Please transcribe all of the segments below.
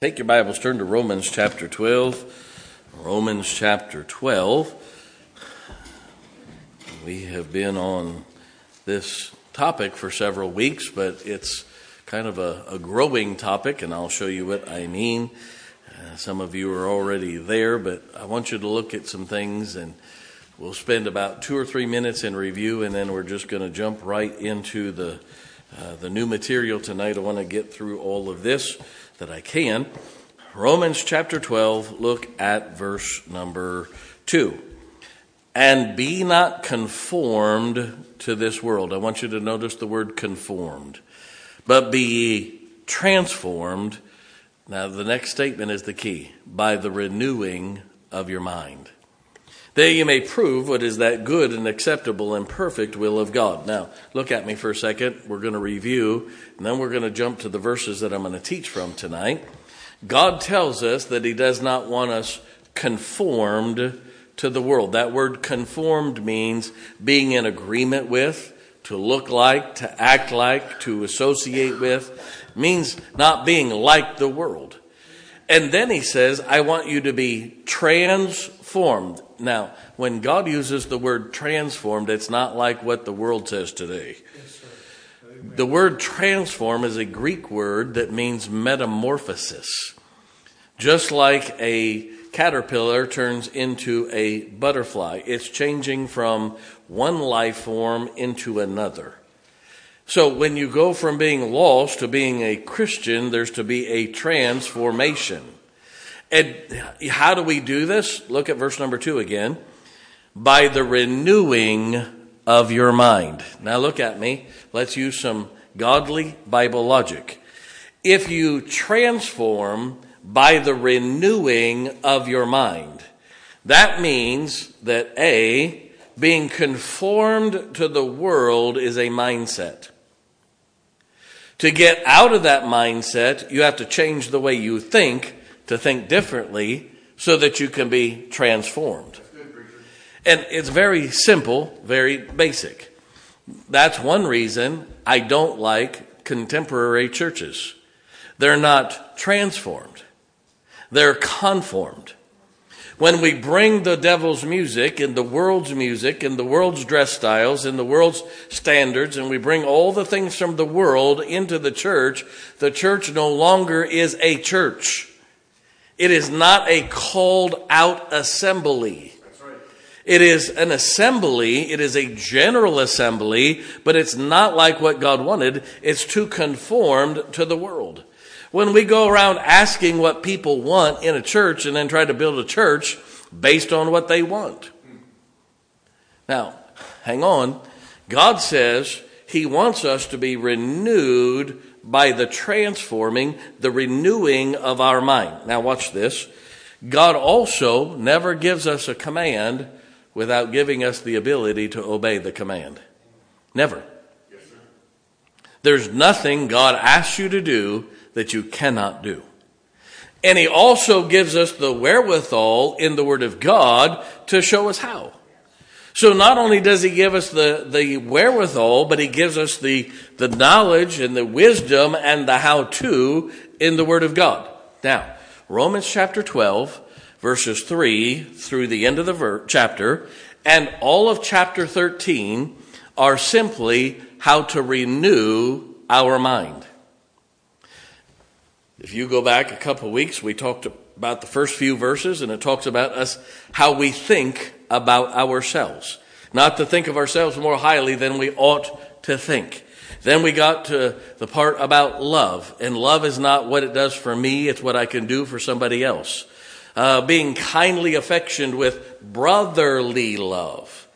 Take your Bibles, turn to Romans chapter 12. Romans chapter 12. We have been on this topic for several weeks, but it's kind of a, a growing topic, and I'll show you what I mean. Uh, some of you are already there, but I want you to look at some things, and we'll spend about two or three minutes in review, and then we're just going to jump right into the uh, the new material tonight. I want to get through all of this that I can. Romans chapter 12, look at verse number 2. And be not conformed to this world. I want you to notice the word conformed. But be transformed. Now, the next statement is the key by the renewing of your mind. That you may prove what is that good and acceptable and perfect will of God. Now, look at me for a second. We're going to review, and then we're going to jump to the verses that I'm going to teach from tonight. God tells us that He does not want us conformed to the world. That word conformed means being in agreement with, to look like, to act like, to associate with, it means not being like the world. And then he says, I want you to be transformed. Now, when God uses the word transformed, it's not like what the world says today. The word transform is a Greek word that means metamorphosis. Just like a caterpillar turns into a butterfly, it's changing from one life form into another. So when you go from being lost to being a Christian, there's to be a transformation. And how do we do this? Look at verse number two again. By the renewing of your mind. Now look at me. Let's use some godly Bible logic. If you transform by the renewing of your mind, that means that A, being conformed to the world is a mindset. To get out of that mindset, you have to change the way you think to think differently so that you can be transformed. And it's very simple, very basic. That's one reason I don't like contemporary churches. They're not transformed, they're conformed. When we bring the devil's music and the world's music and the world's dress styles and the world's standards and we bring all the things from the world into the church, the church no longer is a church. It is not a called out assembly. It is an assembly. It is a general assembly, but it's not like what God wanted. It's too conformed to the world. When we go around asking what people want in a church and then try to build a church based on what they want. Now, hang on. God says He wants us to be renewed by the transforming, the renewing of our mind. Now, watch this. God also never gives us a command without giving us the ability to obey the command. Never. Yes, There's nothing God asks you to do that you cannot do. And He also gives us the wherewithal in the Word of God to show us how. So not only does He give us the, the wherewithal, but He gives us the, the knowledge and the wisdom and the how to in the Word of God. Now, Romans chapter 12 verses 3 through the end of the ver- chapter, and all of chapter 13 are simply how to renew our mind. If you go back a couple weeks, we talked about the first few verses, and it talks about us, how we think about ourselves. Not to think of ourselves more highly than we ought to think. Then we got to the part about love, and love is not what it does for me, it's what I can do for somebody else uh, being kindly affectioned with brotherly love.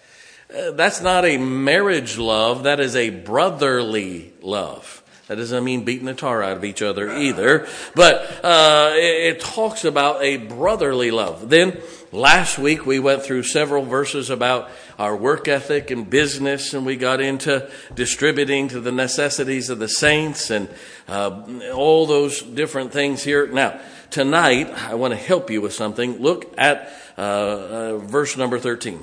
Uh, that's not a marriage love, that is a brotherly love. That doesn't mean beating the tar out of each other either, but uh, it, it talks about a brotherly love. Then last week we went through several verses about our work ethic and business, and we got into distributing to the necessities of the saints and uh, all those different things here. Now, tonight, I want to help you with something. Look at uh, uh, verse number 13.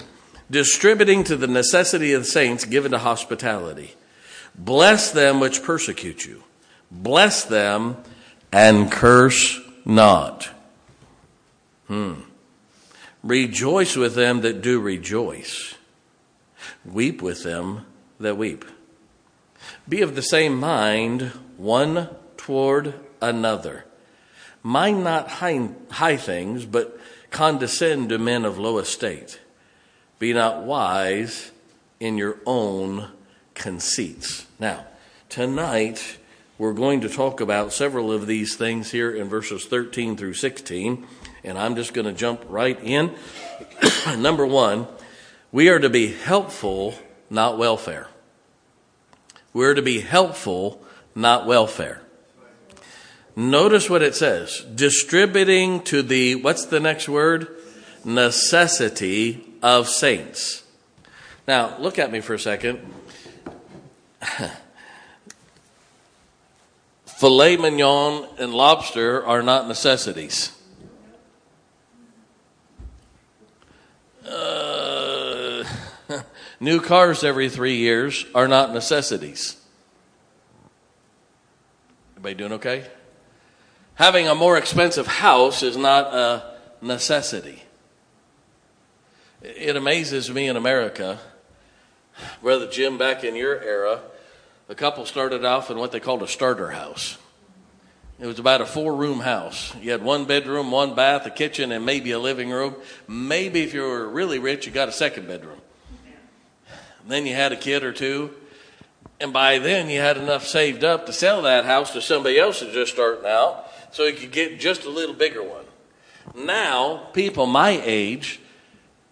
Distributing to the necessity of the saints, given to hospitality. Bless them which persecute you. Bless them and curse not. Hmm. Rejoice with them that do rejoice. Weep with them that weep. Be of the same mind one toward another. Mind not high, high things, but condescend to men of low estate. Be not wise in your own conceits. Now, tonight we're going to talk about several of these things here in verses 13 through 16, and I'm just going to jump right in. Number one, we are to be helpful, not welfare. We're to be helpful, not welfare. Notice what it says distributing to the, what's the next word? Necessity of saints. Now, look at me for a second. Filet mignon and lobster are not necessities. Uh, new cars every three years are not necessities. Everybody doing okay? Having a more expensive house is not a necessity. It amazes me in America, Brother Jim, back in your era, a couple started off in what they called a starter house. It was about a four room house. You had one bedroom, one bath, a kitchen, and maybe a living room. Maybe if you were really rich, you got a second bedroom. then you had a kid or two. And by then, you had enough saved up to sell that house to somebody else who's just starting out so you could get just a little bigger one. Now, people my age,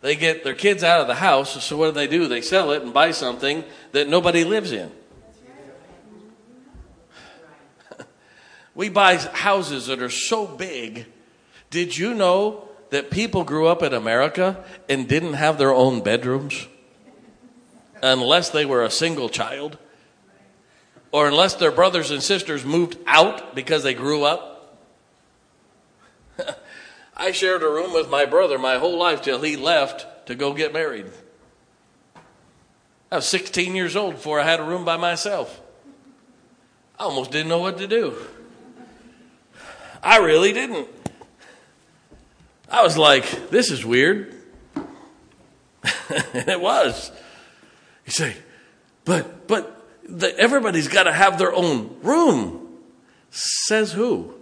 they get their kids out of the house, so what do they do? They sell it and buy something that nobody lives in. We buy houses that are so big. Did you know that people grew up in America and didn't have their own bedrooms? Unless they were a single child? Or unless their brothers and sisters moved out because they grew up? I shared a room with my brother my whole life till he left to go get married. I was 16 years old before I had a room by myself. I almost didn't know what to do. I really didn't. I was like, this is weird. and it was. You say, but, but the, everybody's got to have their own room. Says who?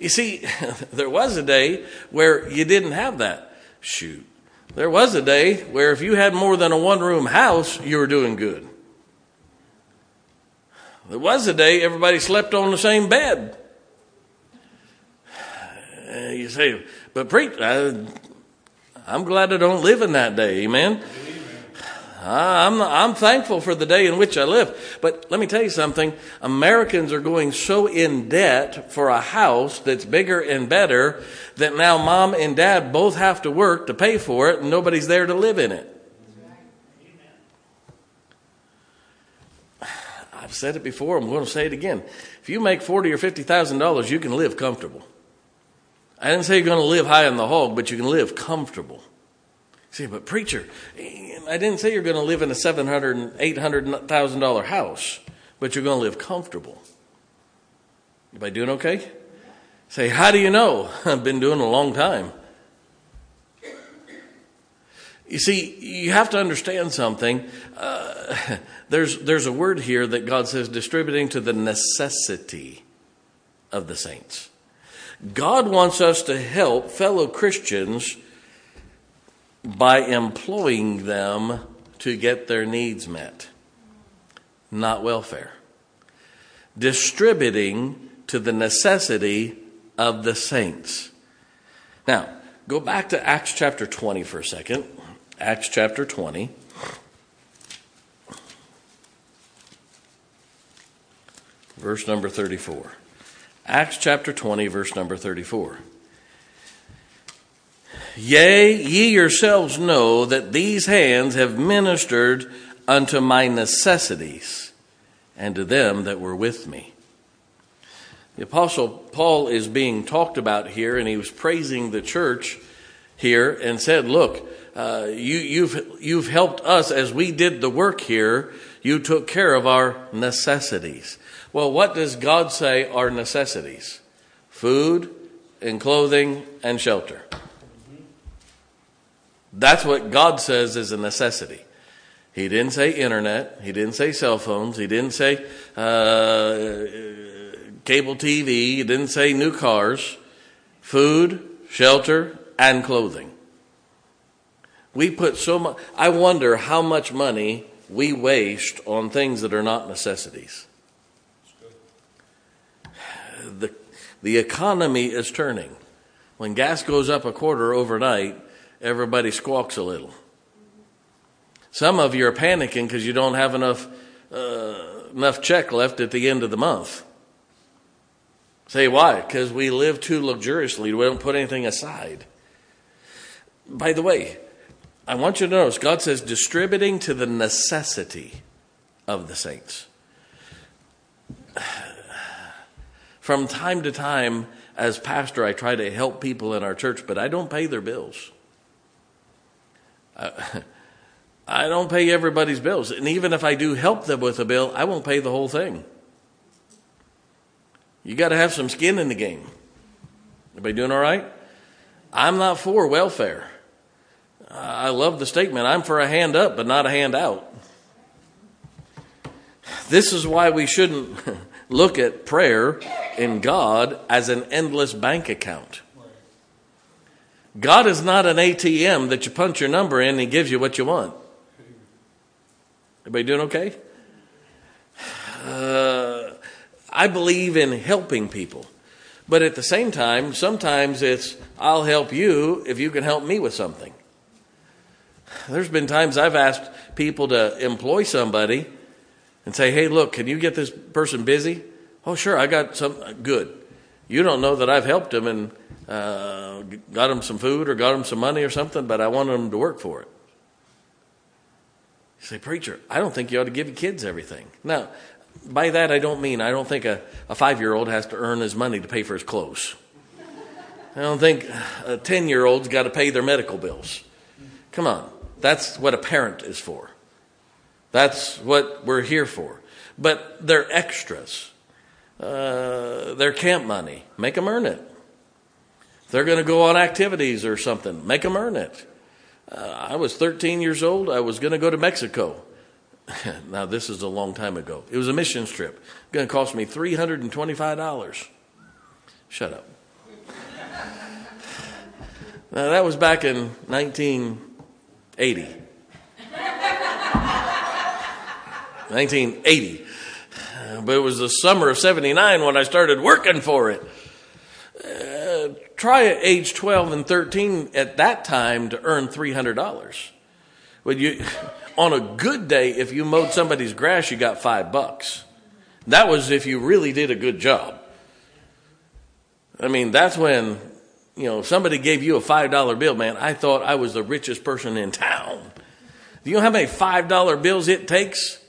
You see, there was a day where you didn't have that. Shoot. There was a day where if you had more than a one room house, you were doing good. There was a day everybody slept on the same bed. You say, but preach, I, I'm glad I don't live in that day. Amen. I'm, I'm thankful for the day in which I live. But let me tell you something. Americans are going so in debt for a house that's bigger and better that now mom and dad both have to work to pay for it and nobody's there to live in it. I've said it before. I'm going to say it again. If you make forty or fifty thousand dollars, you can live comfortable. I didn't say you're going to live high in the hog, but you can live comfortable. See, but preacher, I didn't say you're going to live in a seven hundred and eight hundred thousand dollar house, but you're going to live comfortable. Everybody doing okay? Say, how do you know? I've been doing a long time. You see, you have to understand something. Uh, there's there's a word here that God says distributing to the necessity of the saints. God wants us to help fellow Christians by employing them to get their needs met, not welfare. Distributing to the necessity of the saints. Now, go back to Acts chapter 20 for a second. Acts chapter 20. Verse number 34. Acts chapter 20, verse number 34. Yea, ye yourselves know that these hands have ministered unto my necessities and to them that were with me. The Apostle Paul is being talked about here, and he was praising the church here and said, Look, uh, you, you've, you've helped us as we did the work here. You took care of our necessities. Well, what does God say are necessities? food and clothing and shelter. That's what God says is a necessity. He didn't say internet. He didn't say cell phones. He didn't say uh, cable TV. He didn't say new cars. Food, shelter, and clothing. We put so much, I wonder how much money we waste on things that are not necessities. The, the economy is turning. When gas goes up a quarter overnight, everybody squawks a little. Some of you are panicking because you don't have enough uh, enough check left at the end of the month. Say why? Because we live too luxuriously. We don't put anything aside. By the way, I want you to notice God says distributing to the necessity of the saints. From time to time, as pastor, I try to help people in our church, but I don't pay their bills. I don't pay everybody's bills. And even if I do help them with a bill, I won't pay the whole thing. You got to have some skin in the game. Everybody doing all right? I'm not for welfare. I love the statement I'm for a hand up, but not a hand out. This is why we shouldn't look at prayer in God as an endless bank account. God is not an ATM that you punch your number in and he gives you what you want. Everybody doing okay? Uh, I believe in helping people. But at the same time, sometimes it's, I'll help you if you can help me with something. There's been times I've asked people to employ somebody and say, hey, look, can you get this person busy? Oh, sure, I got some. Good. You don't know that I've helped them and uh, got them some food or got them some money or something, but I wanted them to work for it. You say, Preacher, I don't think you ought to give your kids everything. Now, by that I don't mean I don't think a, a five year old has to earn his money to pay for his clothes. I don't think a 10 year old's got to pay their medical bills. Come on. That's what a parent is for. That's what we're here for. But they're extras. Uh, they're camp money. Make them earn it. They're going to go on activities or something. Make them earn it. Uh, I was 13 years old. I was going to go to Mexico. now, this is a long time ago. It was a mission trip. Going to cost me $325. Shut up. now, that was back in 1980. 1980. But it was the summer of 79 when I started working for it. Uh, try at age 12 and 13 at that time to earn $300. But you, on a good day, if you mowed somebody's grass, you got five bucks. That was if you really did a good job. I mean, that's when, you know, somebody gave you a $5 bill, man. I thought I was the richest person in town. Do you know how many $5 bills it takes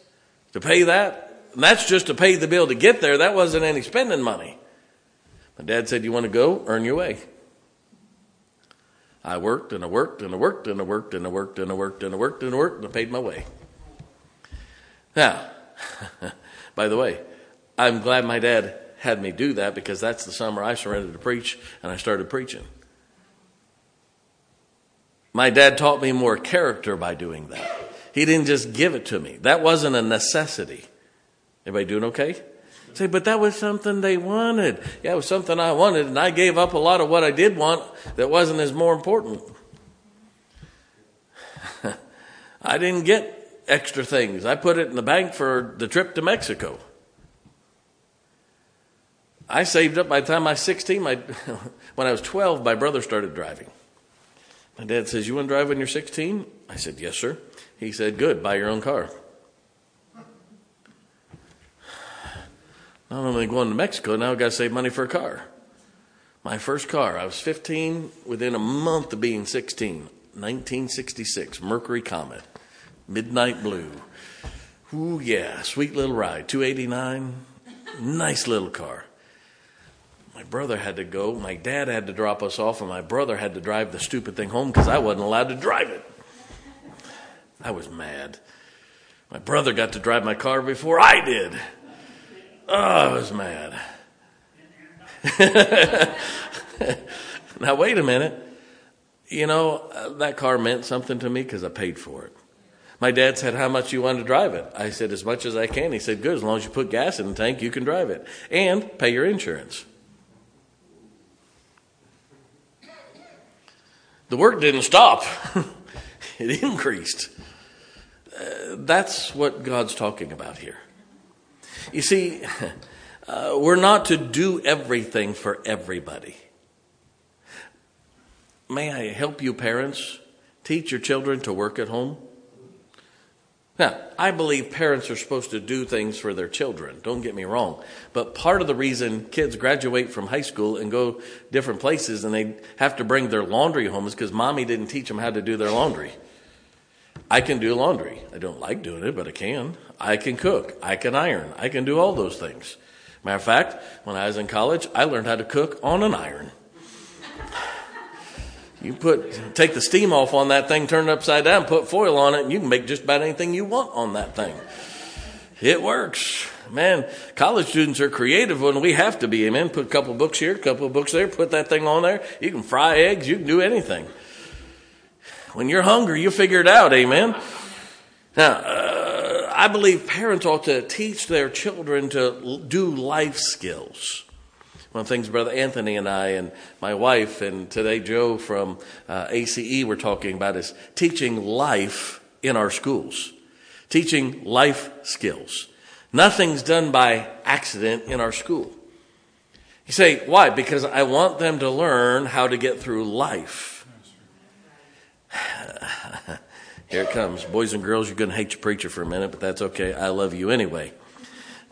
to pay that? And that's just to pay the bill to get there. That wasn't any spending money. My dad said, You want to go? Earn your way. I worked and I worked and I worked and I worked and I worked and I worked and I worked and I worked and I paid my way. Now, by the way, I'm glad my dad had me do that because that's the summer I surrendered to preach and I started preaching. My dad taught me more character by doing that. He didn't just give it to me. That wasn't a necessity. Everybody doing okay? Say, but that was something they wanted. Yeah, it was something I wanted, and I gave up a lot of what I did want that wasn't as more important. I didn't get extra things. I put it in the bank for the trip to Mexico. I saved up by the time I was 16. My, when I was 12, my brother started driving. My dad says, You want to drive when you're 16? I said, Yes, sir. He said, Good, buy your own car. Not only going to Mexico, now I've got to save money for a car. My first car, I was 15, within a month of being 16, 1966, Mercury Comet, midnight blue. Ooh, yeah, sweet little ride, 289, nice little car. My brother had to go, my dad had to drop us off, and my brother had to drive the stupid thing home because I wasn't allowed to drive it. I was mad. My brother got to drive my car before I did. Oh, I was mad. now, wait a minute. You know, uh, that car meant something to me because I paid for it. My dad said, How much you want to drive it? I said, As much as I can. He said, Good, as long as you put gas in the tank, you can drive it and pay your insurance. The work didn't stop, it increased. Uh, that's what God's talking about here. You see, uh, we're not to do everything for everybody. May I help you, parents? Teach your children to work at home. Now, I believe parents are supposed to do things for their children. Don't get me wrong. But part of the reason kids graduate from high school and go different places and they have to bring their laundry home is because mommy didn't teach them how to do their laundry. I can do laundry. I don't like doing it, but I can. I can cook. I can iron. I can do all those things. Matter of fact, when I was in college, I learned how to cook on an iron. You put take the steam off on that thing, turn it upside down, put foil on it, and you can make just about anything you want on that thing. It works. Man, college students are creative when we have to be. Amen. Put a couple books here, a couple books there, put that thing on there. You can fry eggs, you can do anything. When you're hungry, you figure it out. Amen. Now, uh, I believe parents ought to teach their children to do life skills. One of the things Brother Anthony and I and my wife and today Joe from uh, ACE were talking about is teaching life in our schools, teaching life skills. Nothing's done by accident in our school. You say, why? Because I want them to learn how to get through life. Here it comes. Boys and girls, you're going to hate your preacher for a minute, but that's okay. I love you anyway.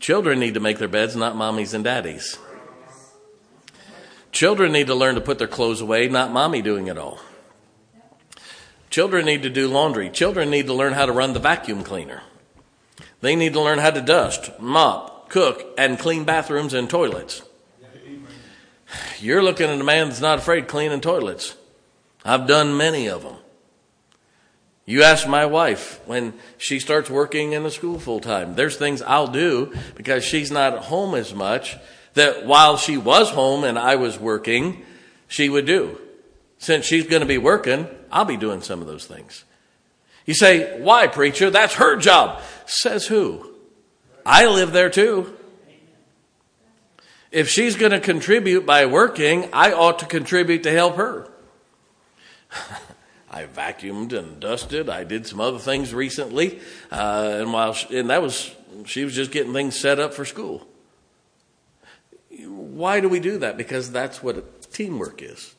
Children need to make their beds, not mommies and daddies. Children need to learn to put their clothes away, not mommy doing it all. Children need to do laundry. Children need to learn how to run the vacuum cleaner. They need to learn how to dust, mop, cook, and clean bathrooms and toilets. You're looking at a man that's not afraid cleaning toilets. I've done many of them. You ask my wife when she starts working in the school full time. There's things I'll do because she's not home as much that while she was home and I was working, she would do. Since she's going to be working, I'll be doing some of those things. You say, why, preacher? That's her job. Says who? I live there too. If she's going to contribute by working, I ought to contribute to help her. I vacuumed and dusted. I did some other things recently, uh, and while she, and that was she was just getting things set up for school. Why do we do that? Because that's what teamwork is.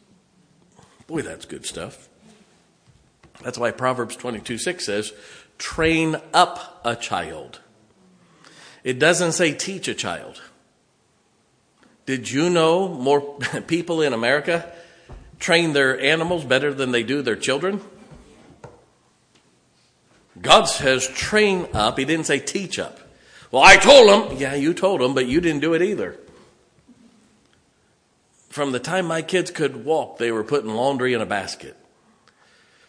Boy, that's good stuff. That's why Proverbs 22 6 says, train up a child. It doesn't say teach a child. Did you know more people in America train their animals better than they do their children? God says train up. He didn't say teach up. Well, I told them. Yeah, you told them, but you didn't do it either. From the time my kids could walk, they were putting laundry in a basket.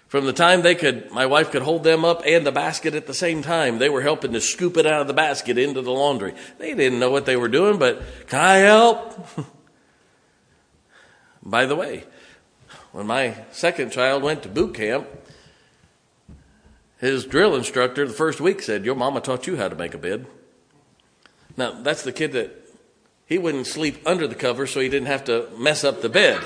From the time they could, my wife could hold them up and the basket at the same time, they were helping to scoop it out of the basket into the laundry. They didn't know what they were doing, but can I help? By the way, when my second child went to boot camp, his drill instructor the first week said, Your mama taught you how to make a bed. Now, that's the kid that he wouldn't sleep under the cover so he didn't have to mess up the bed.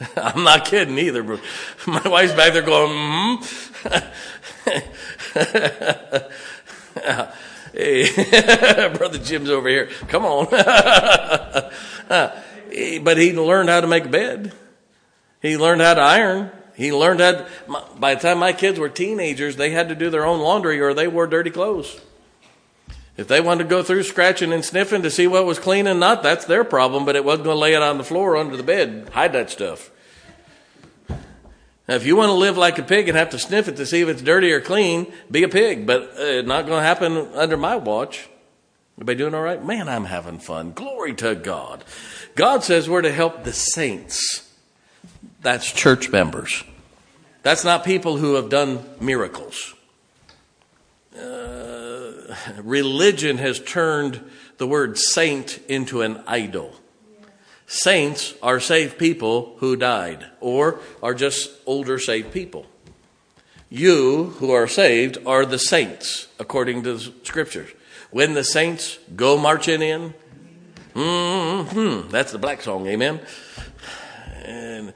I'm not kidding either, bro. My wife's back there going, hmm. hey, brother Jim's over here. Come on. but he learned how to make a bed. He learned how to iron. He learned how to, by the time my kids were teenagers, they had to do their own laundry or they wore dirty clothes. If they wanted to go through scratching and sniffing to see what was clean and not, that's their problem, but it wasn't going to lay it on the floor under the bed. Hide that stuff. Now, if you want to live like a pig and have to sniff it to see if it's dirty or clean, be a pig, but uh, not going to happen under my watch. Everybody doing all right? Man, I'm having fun. Glory to God. God says we're to help the saints. That's church members. That's not people who have done miracles religion has turned the word saint into an idol. Saints are saved people who died or are just older saved people. You who are saved are the saints, according to the scriptures. When the saints go marching in, mm-hmm, that's the black song, amen. And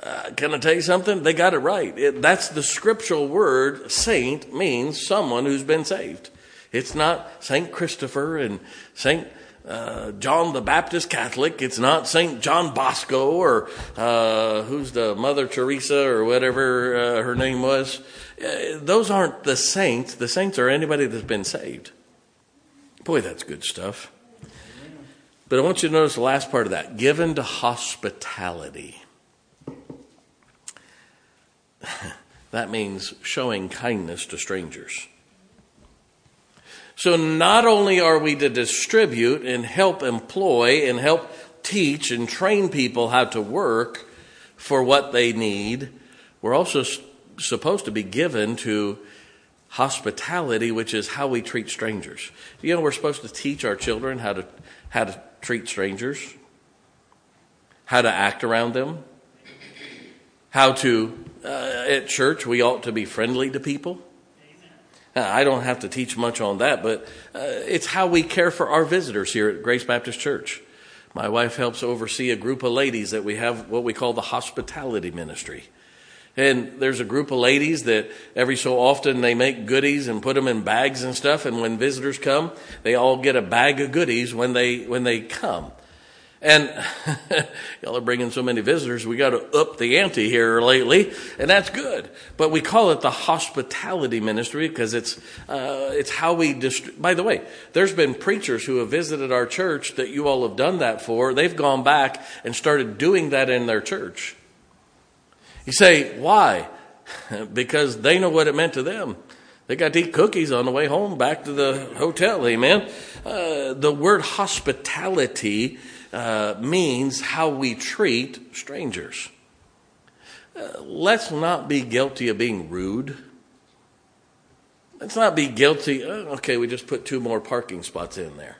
uh, can I tell you something? They got it right. It, that's the scriptural word. Saint means someone who's been saved. It's not Saint Christopher and Saint uh, John the Baptist Catholic. It's not Saint John Bosco or uh, who's the Mother Teresa or whatever uh, her name was. Uh, those aren't the saints. The saints are anybody that's been saved. Boy, that's good stuff. But I want you to notice the last part of that given to hospitality. that means showing kindness to strangers. So not only are we to distribute and help employ and help teach and train people how to work for what they need, we're also supposed to be given to hospitality, which is how we treat strangers. You know, we're supposed to teach our children how to how to treat strangers, how to act around them, how to uh, at church we ought to be friendly to people. I don't have to teach much on that, but uh, it's how we care for our visitors here at Grace Baptist Church. My wife helps oversee a group of ladies that we have what we call the hospitality ministry. And there's a group of ladies that every so often they make goodies and put them in bags and stuff. And when visitors come, they all get a bag of goodies when they, when they come. And y'all are bringing so many visitors, we got to up the ante here lately, and that's good. But we call it the hospitality ministry because it's uh, it's how we. Dist- By the way, there's been preachers who have visited our church that you all have done that for. They've gone back and started doing that in their church. You say why? because they know what it meant to them. They got to eat cookies on the way home back to the hotel. Amen. Uh, the word hospitality uh, means how we treat strangers. Uh, let's not be guilty of being rude. Let's not be guilty. Oh, okay, we just put two more parking spots in there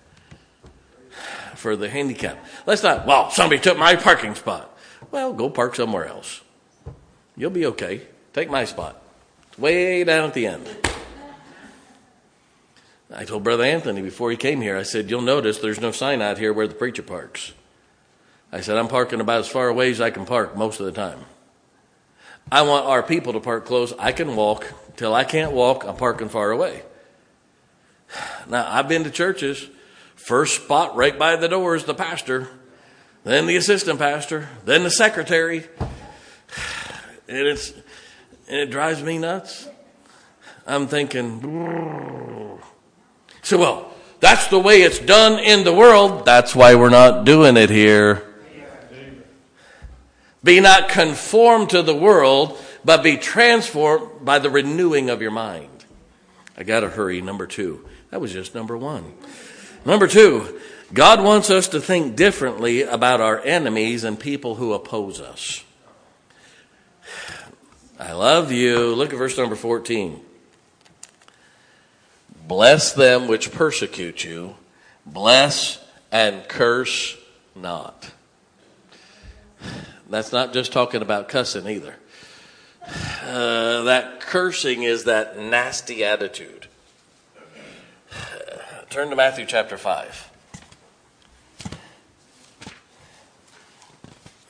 for the handicap. Let's not, well, somebody took my parking spot. Well, go park somewhere else. You'll be okay. Take my spot. It's way down at the end. I told Brother Anthony before he came here, I said, You'll notice there's no sign out here where the preacher parks. I said, I'm parking about as far away as I can park most of the time. I want our people to park close. I can walk. Till I can't walk, I'm parking far away. Now, I've been to churches. First spot right by the door is the pastor, then the assistant pastor, then the secretary. And, it's, and it drives me nuts. I'm thinking, so, well, that's the way it's done in the world. That's why we're not doing it here. Be not conformed to the world, but be transformed by the renewing of your mind. I got to hurry. Number two. That was just number one. Number two, God wants us to think differently about our enemies and people who oppose us. I love you. Look at verse number 14. Bless them which persecute you, bless and curse not. That's not just talking about cussing either. Uh, that cursing is that nasty attitude. Turn to Matthew chapter 5.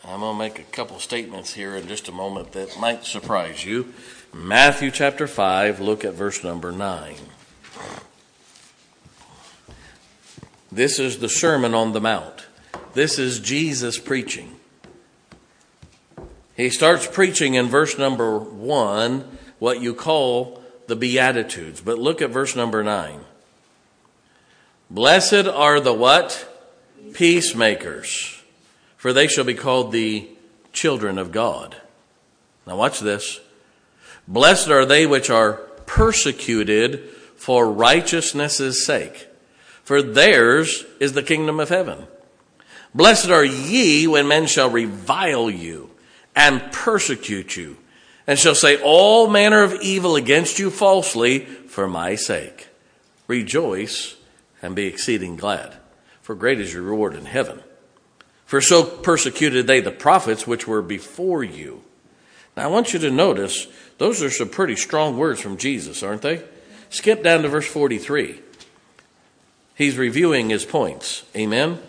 I'm going to make a couple statements here in just a moment that might surprise you. Matthew chapter 5, look at verse number 9. This is the Sermon on the Mount. This is Jesus preaching. He starts preaching in verse number 1, what you call the Beatitudes. But look at verse number 9. Blessed are the what? Peacemakers, for they shall be called the children of God. Now watch this. Blessed are they which are persecuted for righteousness' sake for theirs is the kingdom of heaven. Blessed are ye when men shall revile you and persecute you, and shall say all manner of evil against you falsely for my sake. Rejoice and be exceeding glad. for great is your reward in heaven. For so persecuted they the prophets which were before you. Now I want you to notice those are some pretty strong words from Jesus, aren't they? Skip down to verse 43. He's reviewing his points. Amen.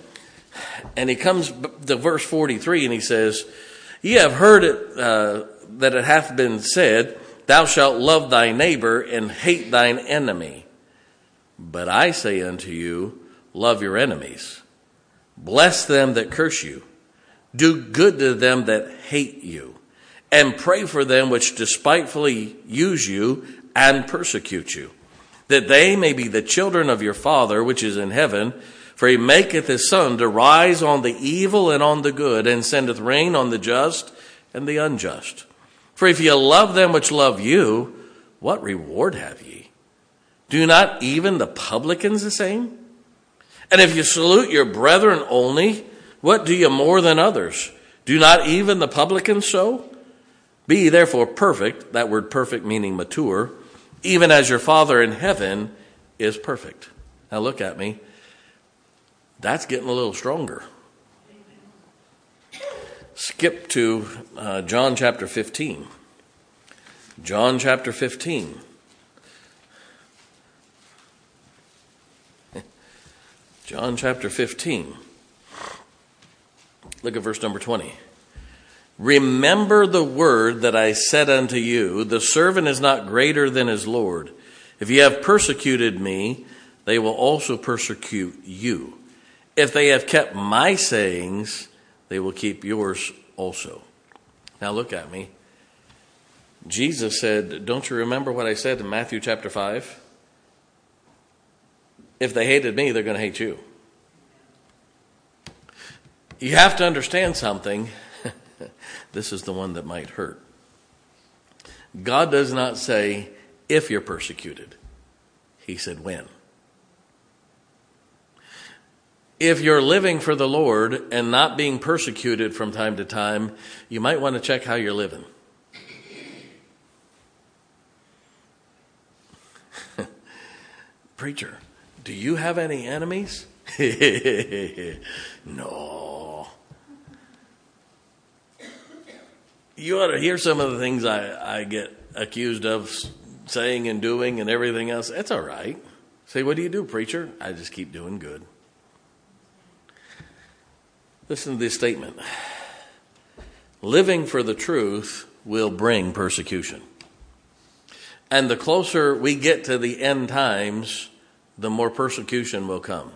And he comes to verse 43 and he says, Ye have heard it, uh, that it hath been said, Thou shalt love thy neighbor and hate thine enemy. But I say unto you, Love your enemies. Bless them that curse you. Do good to them that hate you. And pray for them which despitefully use you and persecute you. That they may be the children of your Father which is in heaven. For he maketh his sun to rise on the evil and on the good, and sendeth rain on the just and the unjust. For if ye love them which love you, what reward have ye? Do not even the publicans the same? And if you salute your brethren only, what do ye more than others? Do not even the publicans so? Be therefore perfect, that word perfect meaning mature, even as your Father in heaven is perfect. Now look at me. That's getting a little stronger. Skip to uh, John chapter 15. John chapter 15. John chapter 15. Look at verse number 20. Remember the word that I said unto you the servant is not greater than his Lord. If ye have persecuted me, they will also persecute you. If they have kept my sayings, they will keep yours also. Now look at me. Jesus said, Don't you remember what I said in Matthew chapter 5? If they hated me, they're going to hate you. You have to understand something. This is the one that might hurt. God does not say, if you're persecuted, He said, when. If you're living for the Lord and not being persecuted from time to time, you might want to check how you're living. Preacher, do you have any enemies? no. You ought to hear some of the things I, I get accused of saying and doing and everything else. That's all right. Say, what do you do, preacher? I just keep doing good. Listen to this statement Living for the truth will bring persecution. And the closer we get to the end times, the more persecution will come.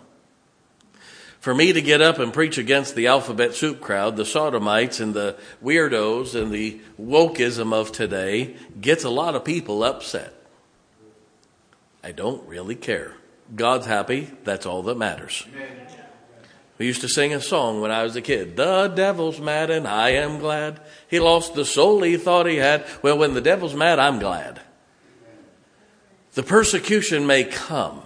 For me to get up and preach against the alphabet soup crowd, the sodomites and the weirdos and the wokeism of today gets a lot of people upset. I don't really care. God's happy. That's all that matters. We used to sing a song when I was a kid. The devil's mad and I am glad. He lost the soul he thought he had. Well, when the devil's mad, I'm glad. The persecution may come.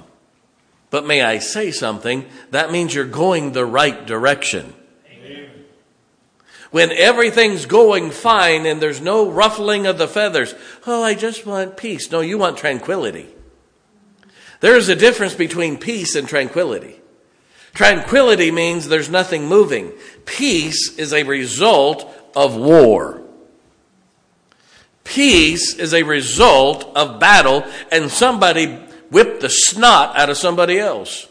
But may I say something? That means you're going the right direction. When everything's going fine and there's no ruffling of the feathers, oh, I just want peace. No, you want tranquility. There is a difference between peace and tranquility. Tranquility means there's nothing moving. Peace is a result of war. Peace is a result of battle and somebody whip the snot out of somebody else.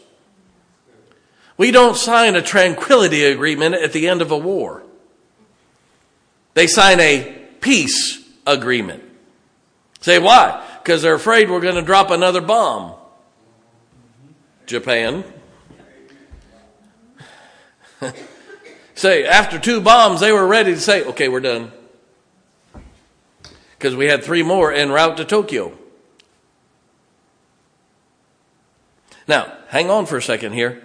We don't sign a tranquility agreement at the end of a war. They sign a peace agreement. Say why? Because they're afraid we're going to drop another bomb. Japan. say, after two bombs, they were ready to say, okay, we're done. Because we had three more en route to Tokyo. Now, hang on for a second here.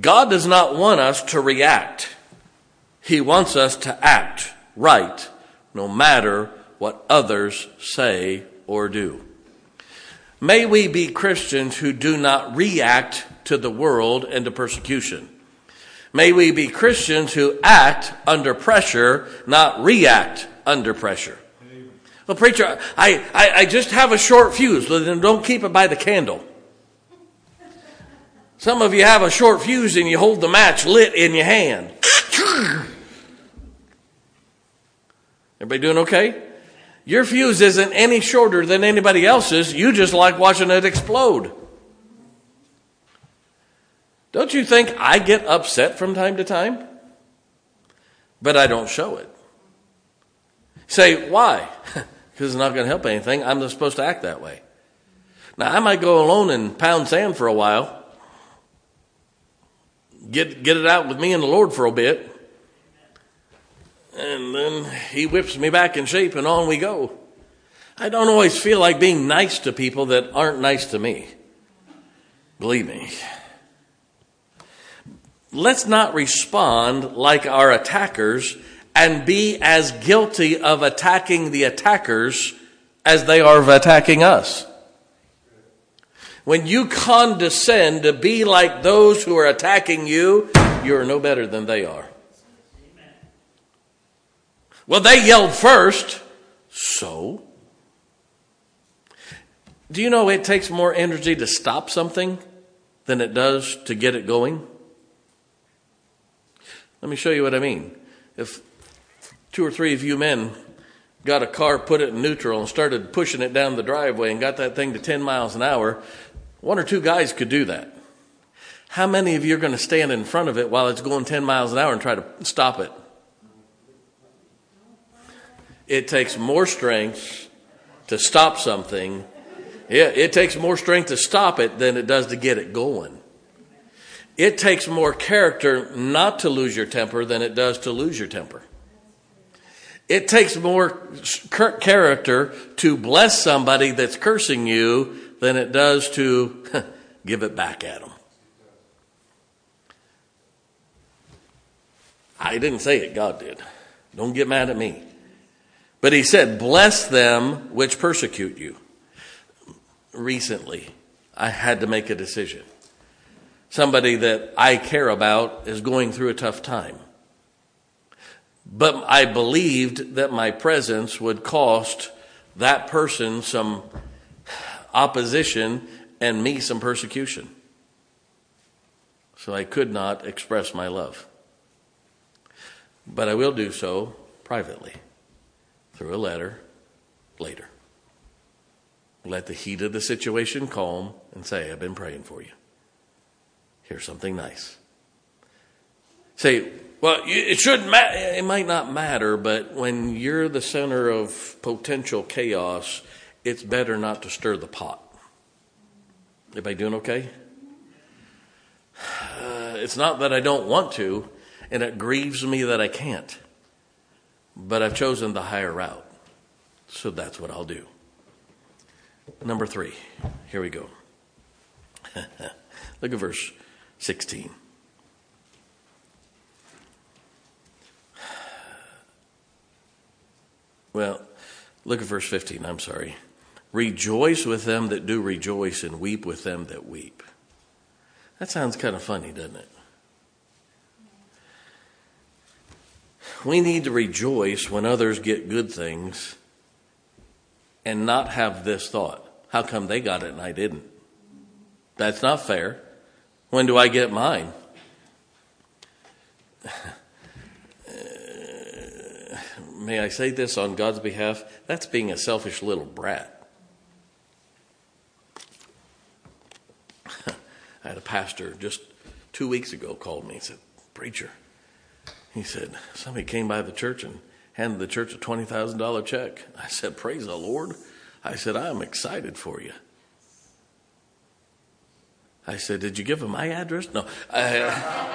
God does not want us to react. He wants us to act right, no matter what others say or do. May we be Christians who do not react to the world and to persecution. May we be Christians who act under pressure, not react under pressure. Well, preacher, I, I, I just have a short fuse. Then don't keep it by the candle. Some of you have a short fuse and you hold the match lit in your hand. Everybody doing okay? Your fuse isn't any shorter than anybody else's. You just like watching it explode. Don't you think I get upset from time to time? But I don't show it. Say, why? Because it's not going to help anything. I'm supposed to act that way. Now, I might go alone and pound sand for a while, get, get it out with me and the Lord for a bit, and then He whips me back in shape and on we go. I don't always feel like being nice to people that aren't nice to me. Believe me. Let's not respond like our attackers and be as guilty of attacking the attackers as they are of attacking us. When you condescend to be like those who are attacking you, you're no better than they are. Well, they yelled first, so? Do you know it takes more energy to stop something than it does to get it going? Let me show you what I mean. If two or three of you men got a car, put it in neutral, and started pushing it down the driveway and got that thing to 10 miles an hour, one or two guys could do that. How many of you are going to stand in front of it while it's going 10 miles an hour and try to stop it? It takes more strength to stop something. Yeah, it takes more strength to stop it than it does to get it going. It takes more character not to lose your temper than it does to lose your temper. It takes more character to bless somebody that's cursing you than it does to give it back at them. I didn't say it, God did. Don't get mad at me. But he said, Bless them which persecute you. Recently, I had to make a decision. Somebody that I care about is going through a tough time. But I believed that my presence would cost that person some opposition and me some persecution. So I could not express my love. But I will do so privately through a letter later. Let the heat of the situation calm and say, I've been praying for you. Here's something nice. Say, well, it shouldn't matter. It might not matter, but when you're the center of potential chaos, it's better not to stir the pot. Everybody doing okay? Uh, it's not that I don't want to, and it grieves me that I can't. But I've chosen the higher route. So that's what I'll do. Number three. Here we go. Look at verse 16. Well, look at verse 15. I'm sorry. Rejoice with them that do rejoice and weep with them that weep. That sounds kind of funny, doesn't it? We need to rejoice when others get good things and not have this thought how come they got it and I didn't? That's not fair. When do I get mine? may I say this on God's behalf? That's being a selfish little brat. I had a pastor just two weeks ago called me and said, Preacher, he said, somebody came by the church and handed the church a $20,000 check. I said, Praise the Lord. I said, I'm excited for you. I said, Did you give him my address? No. I,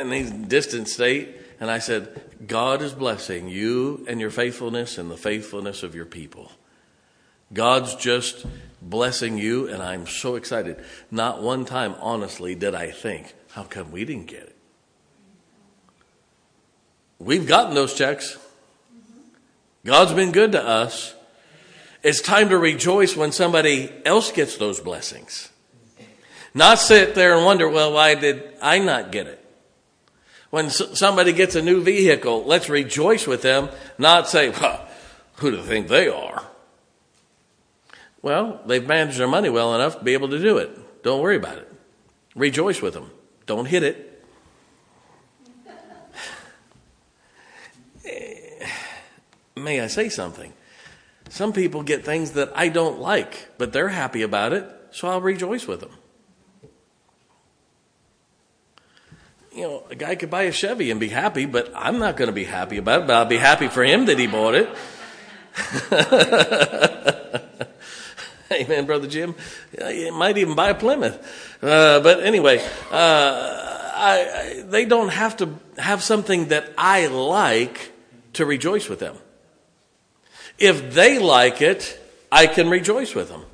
in a distant state. And I said, God is blessing you and your faithfulness and the faithfulness of your people. God's just blessing you, and I'm so excited. Not one time, honestly, did I think, how come we didn't get it? We've gotten those checks. God's been good to us. It's time to rejoice when somebody else gets those blessings. Not sit there and wonder, well, why did I not get it? When somebody gets a new vehicle, let's rejoice with them, not say, well, who do they think they are? Well, they've managed their money well enough to be able to do it. Don't worry about it. Rejoice with them. Don't hit it. Eh, may I say something? Some people get things that I don't like, but they're happy about it, so I'll rejoice with them. You know, a guy could buy a Chevy and be happy, but I'm not going to be happy about it, but I'll be happy for him that he bought it. Amen, Brother Jim. You might even buy a Plymouth. Uh, but anyway, uh, I, I, they don't have to have something that I like to rejoice with them. If they like it, I can rejoice with them.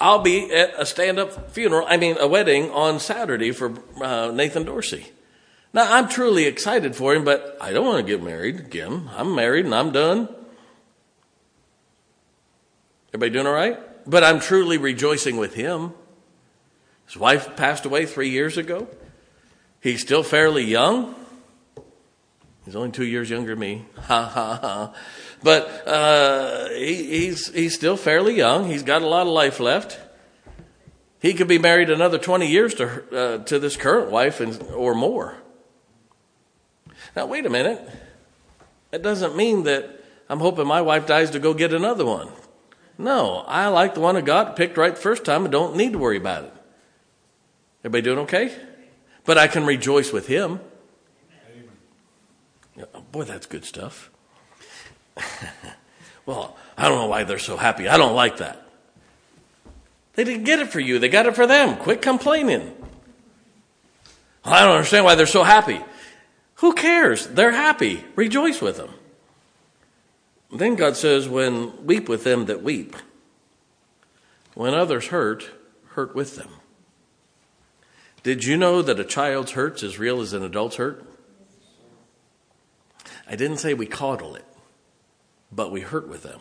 I'll be at a stand up funeral, I mean, a wedding on Saturday for uh, Nathan Dorsey. Now, I'm truly excited for him, but I don't want to get married again. I'm married and I'm done. Everybody doing all right? But I'm truly rejoicing with him. His wife passed away three years ago. He's still fairly young. He's only two years younger than me. Ha ha ha. But uh, he, he's, he's still fairly young. He's got a lot of life left. He could be married another 20 years to, uh, to this current wife and, or more. Now, wait a minute. That doesn't mean that I'm hoping my wife dies to go get another one. No, I like the one I got, picked right the first time, and don't need to worry about it. Everybody doing okay? But I can rejoice with him. Boy, that's good stuff. well, I don't know why they're so happy. I don't like that. They didn't get it for you, they got it for them. Quit complaining. I don't understand why they're so happy. Who cares? They're happy. Rejoice with them. Then God says, when weep with them that weep. When others hurt, hurt with them. Did you know that a child's hurt's as real as an adult's hurt? I didn't say we coddle it but we hurt with them.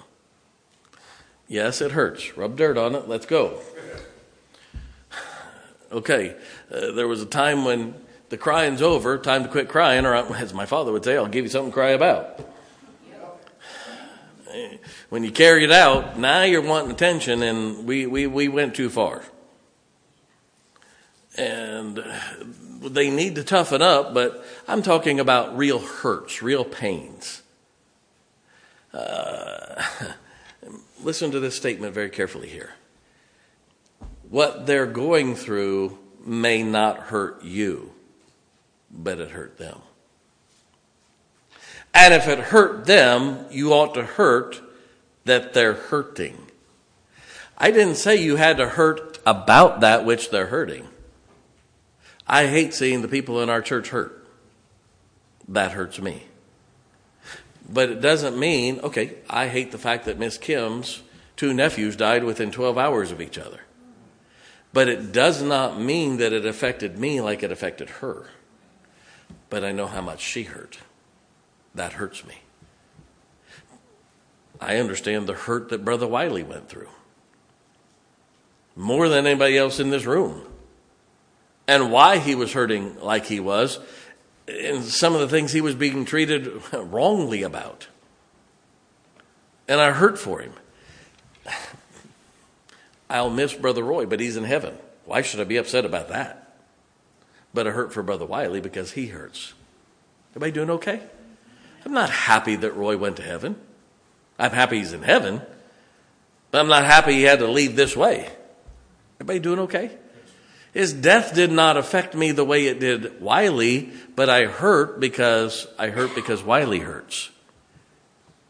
Yes, it hurts. Rub dirt on it. Let's go. Okay, uh, there was a time when the crying's over, time to quit crying, or as my father would say, I'll give you something to cry about. When you carry it out, now you're wanting attention, and we, we, we went too far. And they need to toughen up, but I'm talking about real hurts, real pains. Uh, listen to this statement very carefully here. What they're going through may not hurt you, but it hurt them. And if it hurt them, you ought to hurt that they're hurting. I didn't say you had to hurt about that which they're hurting. I hate seeing the people in our church hurt. That hurts me. But it doesn't mean, okay, I hate the fact that Miss Kim's two nephews died within 12 hours of each other. But it does not mean that it affected me like it affected her. But I know how much she hurt. That hurts me. I understand the hurt that Brother Wiley went through more than anybody else in this room. And why he was hurting like he was and some of the things he was being treated wrongly about. And I hurt for him. I'll miss Brother Roy, but he's in heaven. Why should I be upset about that? But I hurt for Brother Wiley because he hurts. Everybody doing okay? I'm not happy that Roy went to heaven. I'm happy he's in heaven, but I'm not happy he had to leave this way. Everybody doing okay? His death did not affect me the way it did Wiley, but I hurt because I hurt because Wiley hurts.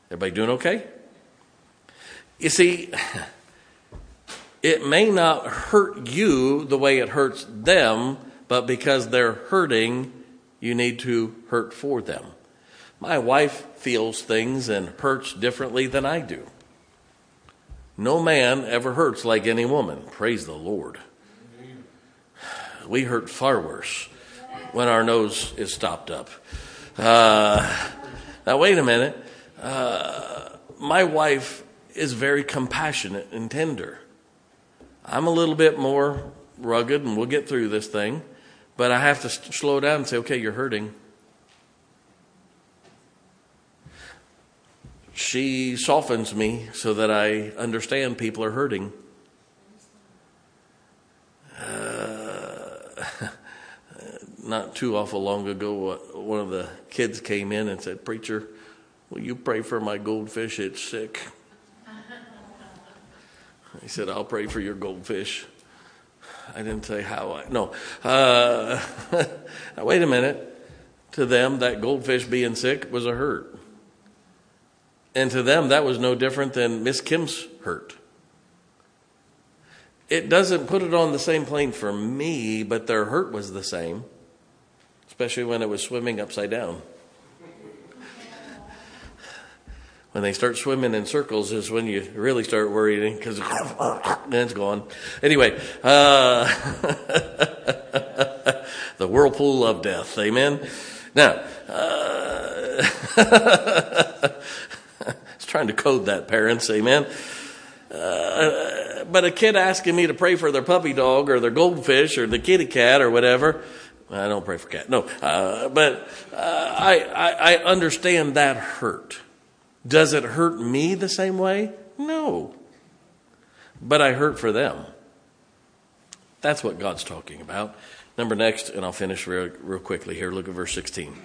Everybody doing okay? You see, it may not hurt you the way it hurts them, but because they're hurting, you need to hurt for them. My wife feels things and hurts differently than I do. No man ever hurts like any woman. Praise the Lord we hurt far worse when our nose is stopped up. Uh, now, wait a minute. Uh, my wife is very compassionate and tender. I'm a little bit more rugged, and we'll get through this thing, but I have to slow down and say, okay, you're hurting. She softens me so that I understand people are hurting. Not too awful long ago, uh, one of the kids came in and said, Preacher, will you pray for my goldfish? It's sick. He said, I'll pray for your goldfish. I didn't say how I, no. Uh, now, wait a minute. To them, that goldfish being sick was a hurt. And to them, that was no different than Miss Kim's hurt. It doesn't put it on the same plane for me, but their hurt was the same, especially when it was swimming upside down. when they start swimming in circles is when you really start worrying because then it's gone. Anyway, uh, the whirlpool of death. Amen. Now, uh, I was trying to code that, parents. Amen. Uh, but a kid asking me to pray for their puppy dog or their goldfish or the kitty cat or whatever. I don't pray for cat. No, uh, but uh, I, I I understand that hurt. Does it hurt me the same way? No. But I hurt for them. That's what God's talking about. Number next, and I'll finish real, real quickly here. Look at verse 16.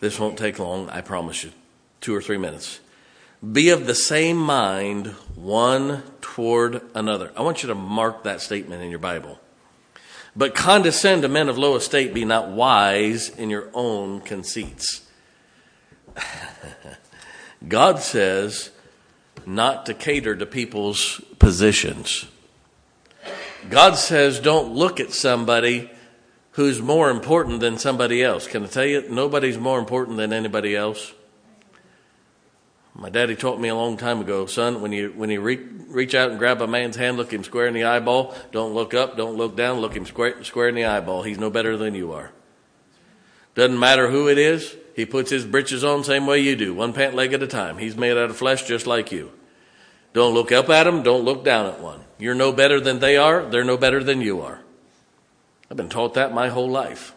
This won't take long, I promise you. Two or three minutes. Be of the same mind one toward another. I want you to mark that statement in your Bible. But condescend to men of low estate, be not wise in your own conceits. God says not to cater to people's positions. God says don't look at somebody who's more important than somebody else. Can I tell you, nobody's more important than anybody else? My daddy taught me a long time ago, son, when you, when you re- reach out and grab a man's hand, look him square in the eyeball. Don't look up, don't look down, look him square, square in the eyeball. He's no better than you are. Doesn't matter who it is, he puts his breeches on same way you do, one pant leg at a time. He's made out of flesh just like you. Don't look up at him, don't look down at one. You're no better than they are, they're no better than you are. I've been taught that my whole life.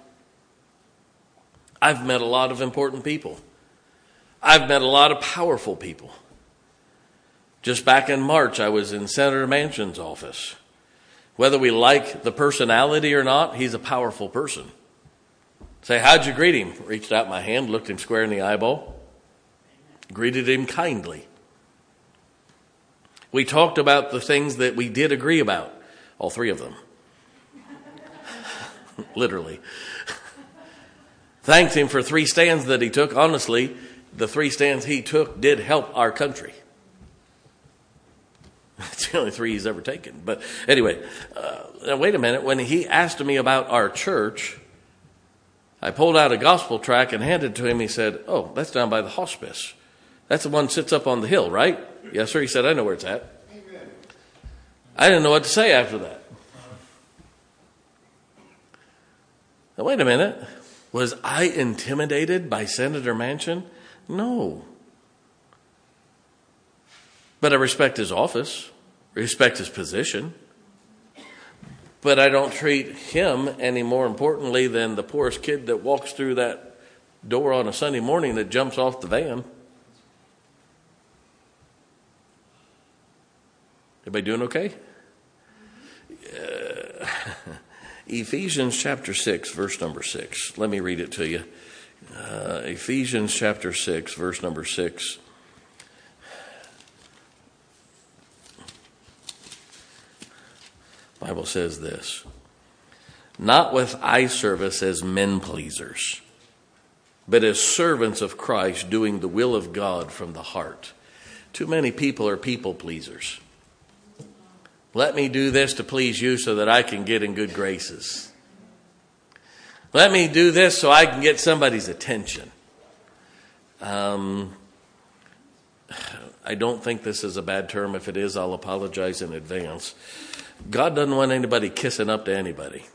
I've met a lot of important people. I've met a lot of powerful people. Just back in March, I was in Senator Manchin's office. Whether we like the personality or not, he's a powerful person. Say, how'd you greet him? Reached out my hand, looked him square in the eyeball, greeted him kindly. We talked about the things that we did agree about, all three of them. Literally. Thanked him for three stands that he took. Honestly, the three stands he took did help our country. It's the only three he's ever taken. But anyway, uh, now wait a minute. When he asked me about our church, I pulled out a gospel track and handed it to him. He said, Oh, that's down by the hospice. That's the one that sits up on the hill, right? Yes, sir. He said, I know where it's at. Amen. I didn't know what to say after that. Now, wait a minute. Was I intimidated by Senator Manchin? No. But I respect his office, respect his position but I don't treat him any more importantly than the poorest kid that walks through that door on a Sunday morning that jumps off the van. Everybody doing okay? Uh, Ephesians chapter 6, verse number 6. Let me read it to you. Uh, Ephesians chapter 6, verse number 6. Bible says this not with eye service as men pleasers, but as servants of Christ doing the will of God from the heart. Too many people are people pleasers. Let me do this to please you so that I can get in good graces. Let me do this so I can get somebody's attention. Um, I don't think this is a bad term. If it is, I'll apologize in advance. God doesn't want anybody kissing up to anybody.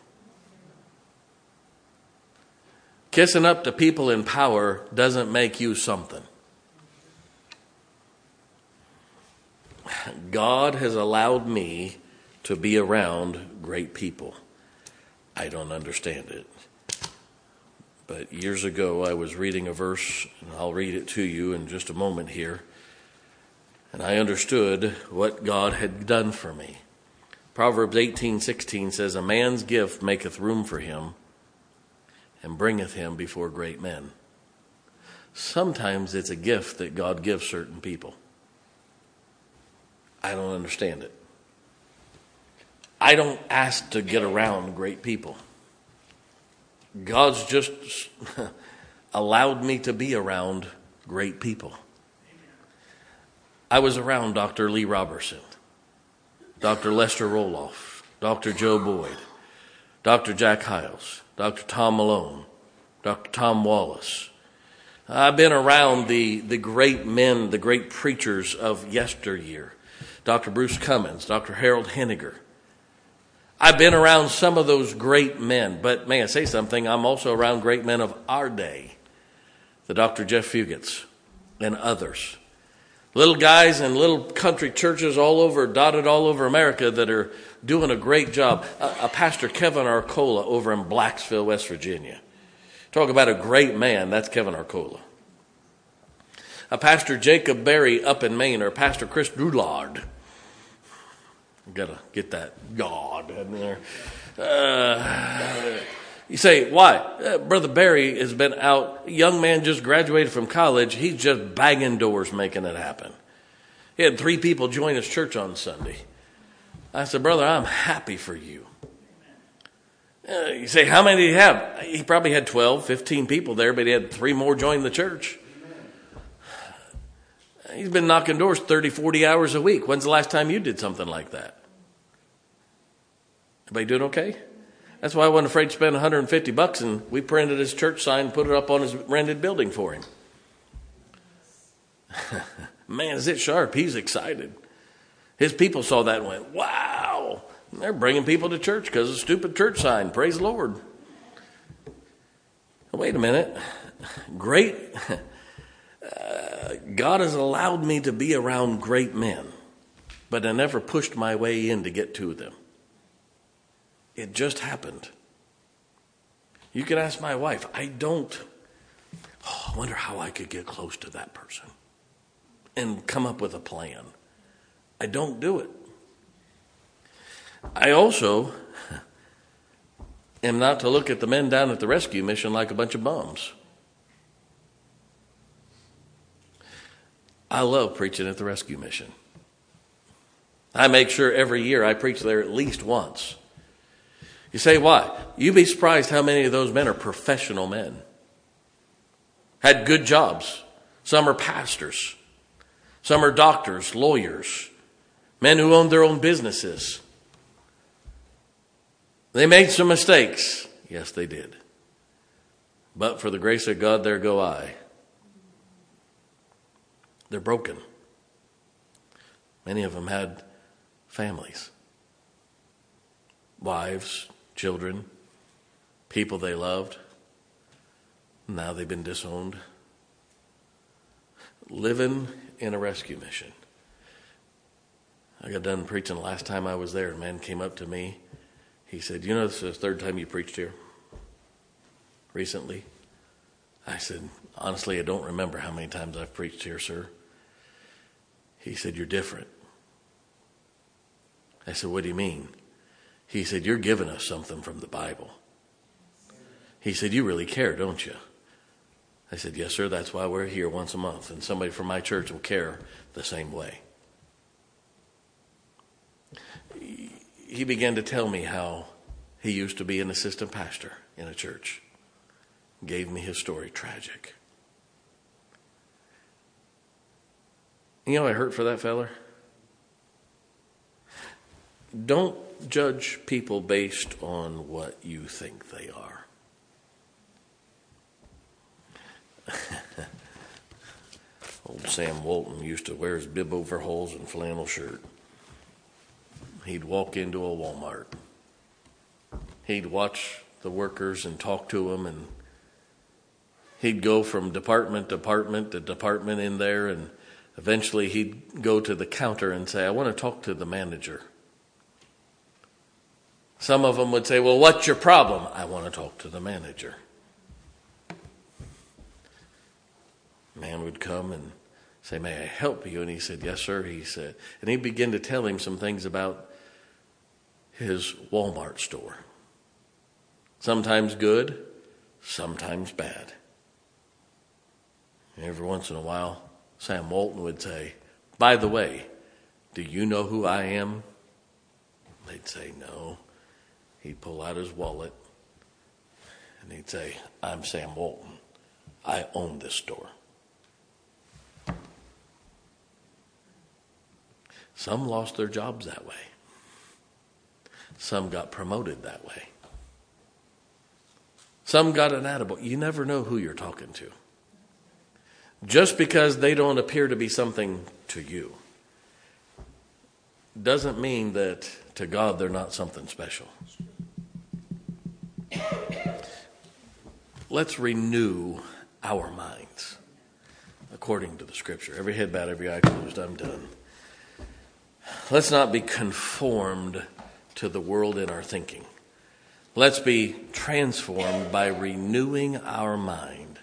Kissing up to people in power doesn't make you something. God has allowed me to be around great people. I don't understand it. But years ago, I was reading a verse, and I'll read it to you in just a moment here. And I understood what God had done for me. Proverbs 18:16 says a man's gift maketh room for him and bringeth him before great men. Sometimes it's a gift that God gives certain people. I don't understand it. I don't ask to get around great people. God's just allowed me to be around great people. I was around Dr. Lee Roberson, Dr. Lester Roloff, Dr. Joe Boyd, Dr. Jack Hyles, Dr. Tom Malone, Dr. Tom Wallace. I've been around the, the great men, the great preachers of yesteryear. Dr. Bruce Cummons, Dr. Harold Henniger. I've been around some of those great men, but may I say something? I'm also around great men of our day, the Dr. Jeff Fugates and others. Little guys in little country churches all over, dotted all over America that are doing a great job. A, pastor, Kevin Arcola, over in Blacksville, West Virginia. Talk about a great man, that's Kevin Arcola. A pastor, Jacob Berry, up in Maine, or Pastor Chris Drulard. Gotta get that God in there. Uh, you say, why? Uh, Brother Barry has been out, young man just graduated from college. He's just banging doors making it happen. He had three people join his church on Sunday. I said, Brother, I'm happy for you. Uh, you say, how many did he have? He probably had 12, 15 people there, but he had three more join the church. He's been knocking doors 30, 40 hours a week. When's the last time you did something like that? Everybody doing okay? That's why I wasn't afraid to spend 150 bucks and we printed his church sign and put it up on his rented building for him. Man, is it sharp? He's excited. His people saw that and went, wow. they're bringing people to church because of a stupid church sign. Praise the Lord. Wait a minute. Great. God has allowed me to be around great men, but I never pushed my way in to get to them. It just happened. You can ask my wife. I don't. Oh, I wonder how I could get close to that person and come up with a plan. I don't do it. I also am not to look at the men down at the rescue mission like a bunch of bums. I love preaching at the rescue mission. I make sure every year I preach there at least once. You say, why? You'd be surprised how many of those men are professional men. Had good jobs. Some are pastors. Some are doctors, lawyers, men who owned their own businesses. They made some mistakes. Yes, they did. But for the grace of God, there go I. They're broken. Many of them had families, wives, children, people they loved. Now they've been disowned. Living in a rescue mission. I got done preaching the last time I was there. A man came up to me. He said, You know, this is the third time you preached here recently. I said, Honestly, I don't remember how many times I've preached here, sir. He said, You're different. I said, What do you mean? He said, You're giving us something from the Bible. He said, You really care, don't you? I said, Yes, sir. That's why we're here once a month, and somebody from my church will care the same way. He began to tell me how he used to be an assistant pastor in a church. Gave me his story. Tragic. You know, I hurt for that feller. Don't judge people based on what you think they are. Old Sam Walton used to wear his bib overalls and flannel shirt. He'd walk into a Walmart. He'd watch the workers and talk to them, and he'd go from department to department to department in there, and eventually he'd go to the counter and say, I want to talk to the manager. Some of them would say, Well, what's your problem? I want to talk to the manager. Man would come and say, May I help you? And he said, Yes, sir. He said, and he began to tell him some things about his Walmart store. Sometimes good, sometimes bad. Every once in a while, Sam Walton would say, By the way, do you know who I am? They'd say, No. He'd pull out his wallet and he'd say, I'm Sam Walton. I own this store. Some lost their jobs that way. Some got promoted that way. Some got an attaboy. You never know who you're talking to. Just because they don't appear to be something to you doesn't mean that to God they're not something special. Let's renew our minds according to the scripture. Every head bowed, every eye closed. I'm done. Let's not be conformed to the world in our thinking. Let's be transformed by renewing our mind